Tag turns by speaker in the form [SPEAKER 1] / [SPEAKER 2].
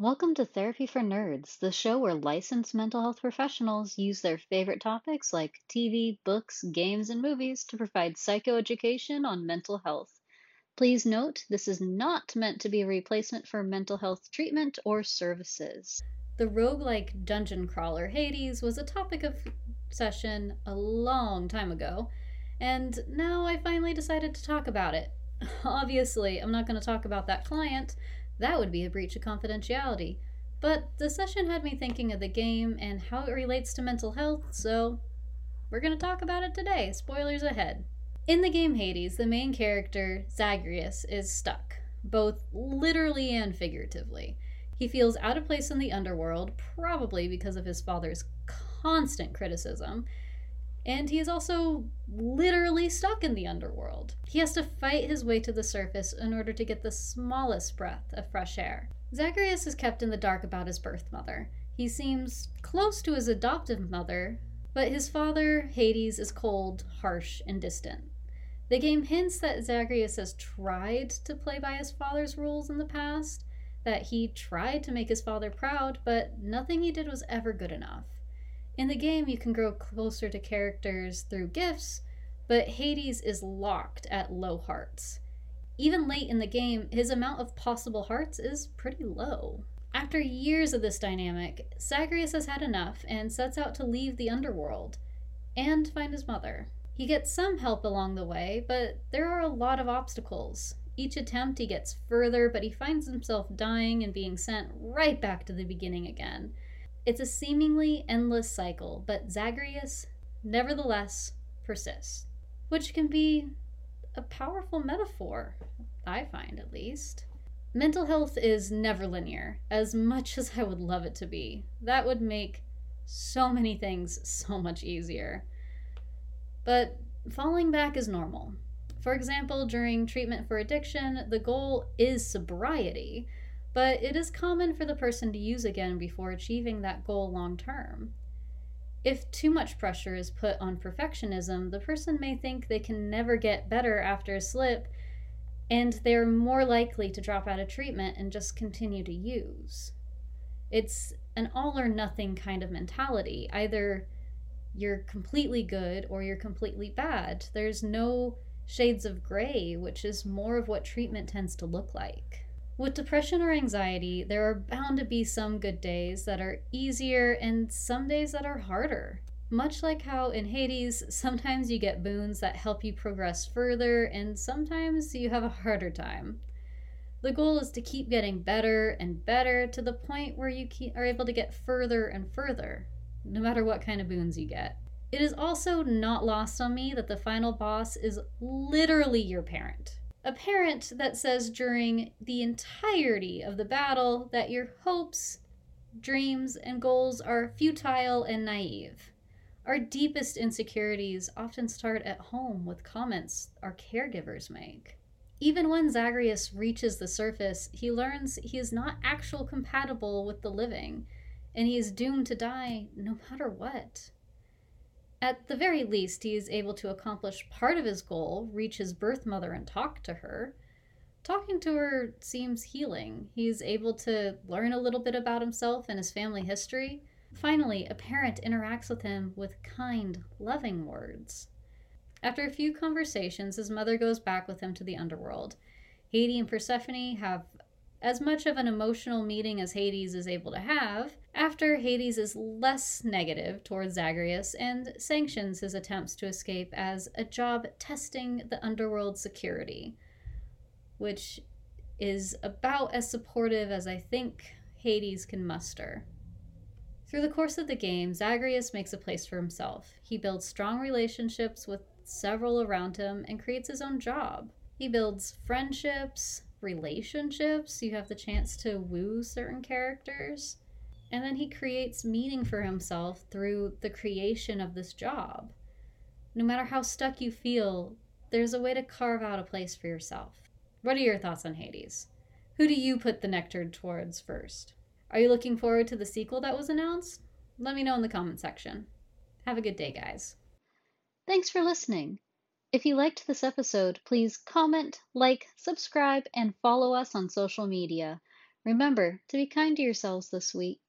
[SPEAKER 1] Welcome to Therapy for Nerds, the show where licensed mental health professionals use their favorite topics like TV, books, games, and movies to provide psychoeducation on mental health. Please note, this is not meant to be a replacement for mental health treatment or services. The roguelike dungeon crawler Hades was a topic of session a long time ago, and now I finally decided to talk about it. Obviously, I'm not going to talk about that client that would be a breach of confidentiality. But the session had me thinking of the game and how it relates to mental health, so we're going to talk about it today. Spoilers ahead. In the game Hades, the main character, Zagreus, is stuck, both literally and figuratively. He feels out of place in the underworld, probably because of his father's constant criticism, and he is also literally stuck in the underworld. He has to fight his way to the surface in order to get the smallest breath of fresh air. Zagreus is kept in the dark about his birth mother. He seems close to his adoptive mother, but his father, Hades, is cold, harsh, and distant. The game hints that Zagreus has tried to play by his father's rules in the past, that he tried to make his father proud, but nothing he did was ever good enough. In the game, you can grow closer to characters through gifts, but Hades is locked at low hearts. Even late in the game, his amount of possible hearts is pretty low. After years of this dynamic, Zagreus has had enough and sets out to leave the underworld and find his mother. He gets some help along the way, but there are a lot of obstacles. Each attempt, he gets further, but he finds himself dying and being sent right back to the beginning again. It's a seemingly endless cycle, but Zagreus nevertheless persists, which can be a powerful metaphor, I find at least. Mental health is never linear, as much as I would love it to be. That would make so many things so much easier. But falling back is normal. For example, during treatment for addiction, the goal is sobriety, but it is common for the person to use again before achieving that goal long term. If too much pressure is put on perfectionism, the person may think they can never get better after a slip, and they're more likely to drop out of treatment and just continue to use. It's an all or nothing kind of mentality. Either you're completely good or you're completely bad. There's no shades of gray, which is more of what treatment tends to look like. With depression or anxiety, there are bound to be some good days that are easier and some days that are harder. Much like how in Hades, sometimes you get boons that help you progress further, and sometimes you have a harder time. The goal is to keep getting better and better to the point where you are able to get further and further, no matter what kind of boons you get. It is also not lost on me that the final boss is literally your parent a parent that says during the entirety of the battle that your hopes, dreams, and goals are futile and naive. Our deepest insecurities often start at home with comments our caregivers make. Even when Zagreus reaches the surface, he learns he is not actual compatible with the living, and he is doomed to die no matter what. At the very least, he is able to accomplish part of his goal, reach his birth mother and talk to her. Talking to her seems healing. He's able to learn a little bit about himself and his family history. Finally, a parent interacts with him with kind, loving words. After a few conversations, his mother goes back with him to the underworld. Hades and Persephone have as much of an emotional meeting as Hades is able to have, after Hades is less negative towards Zagreus and sanctions his attempts to escape as a job testing the underworld security, which is about as supportive as I think Hades can muster. Through the course of the game, Zagreus makes a place for himself. He builds strong relationships with several around him and creates his own job. He builds friendships, relationships. You have the chance to woo certain characters. And then he creates meaning for himself through the creation of this job. No matter how stuck you feel, there's a way to carve out a place for yourself. What are your thoughts on Hades? Who do you put the nectar towards first? Are you looking forward to the sequel that was announced? Let me know in the comment section. Have a good day, guys. Thanks for listening. If you liked this episode, please comment, like, subscribe, and follow us on social media. Remember to be kind to yourselves this week.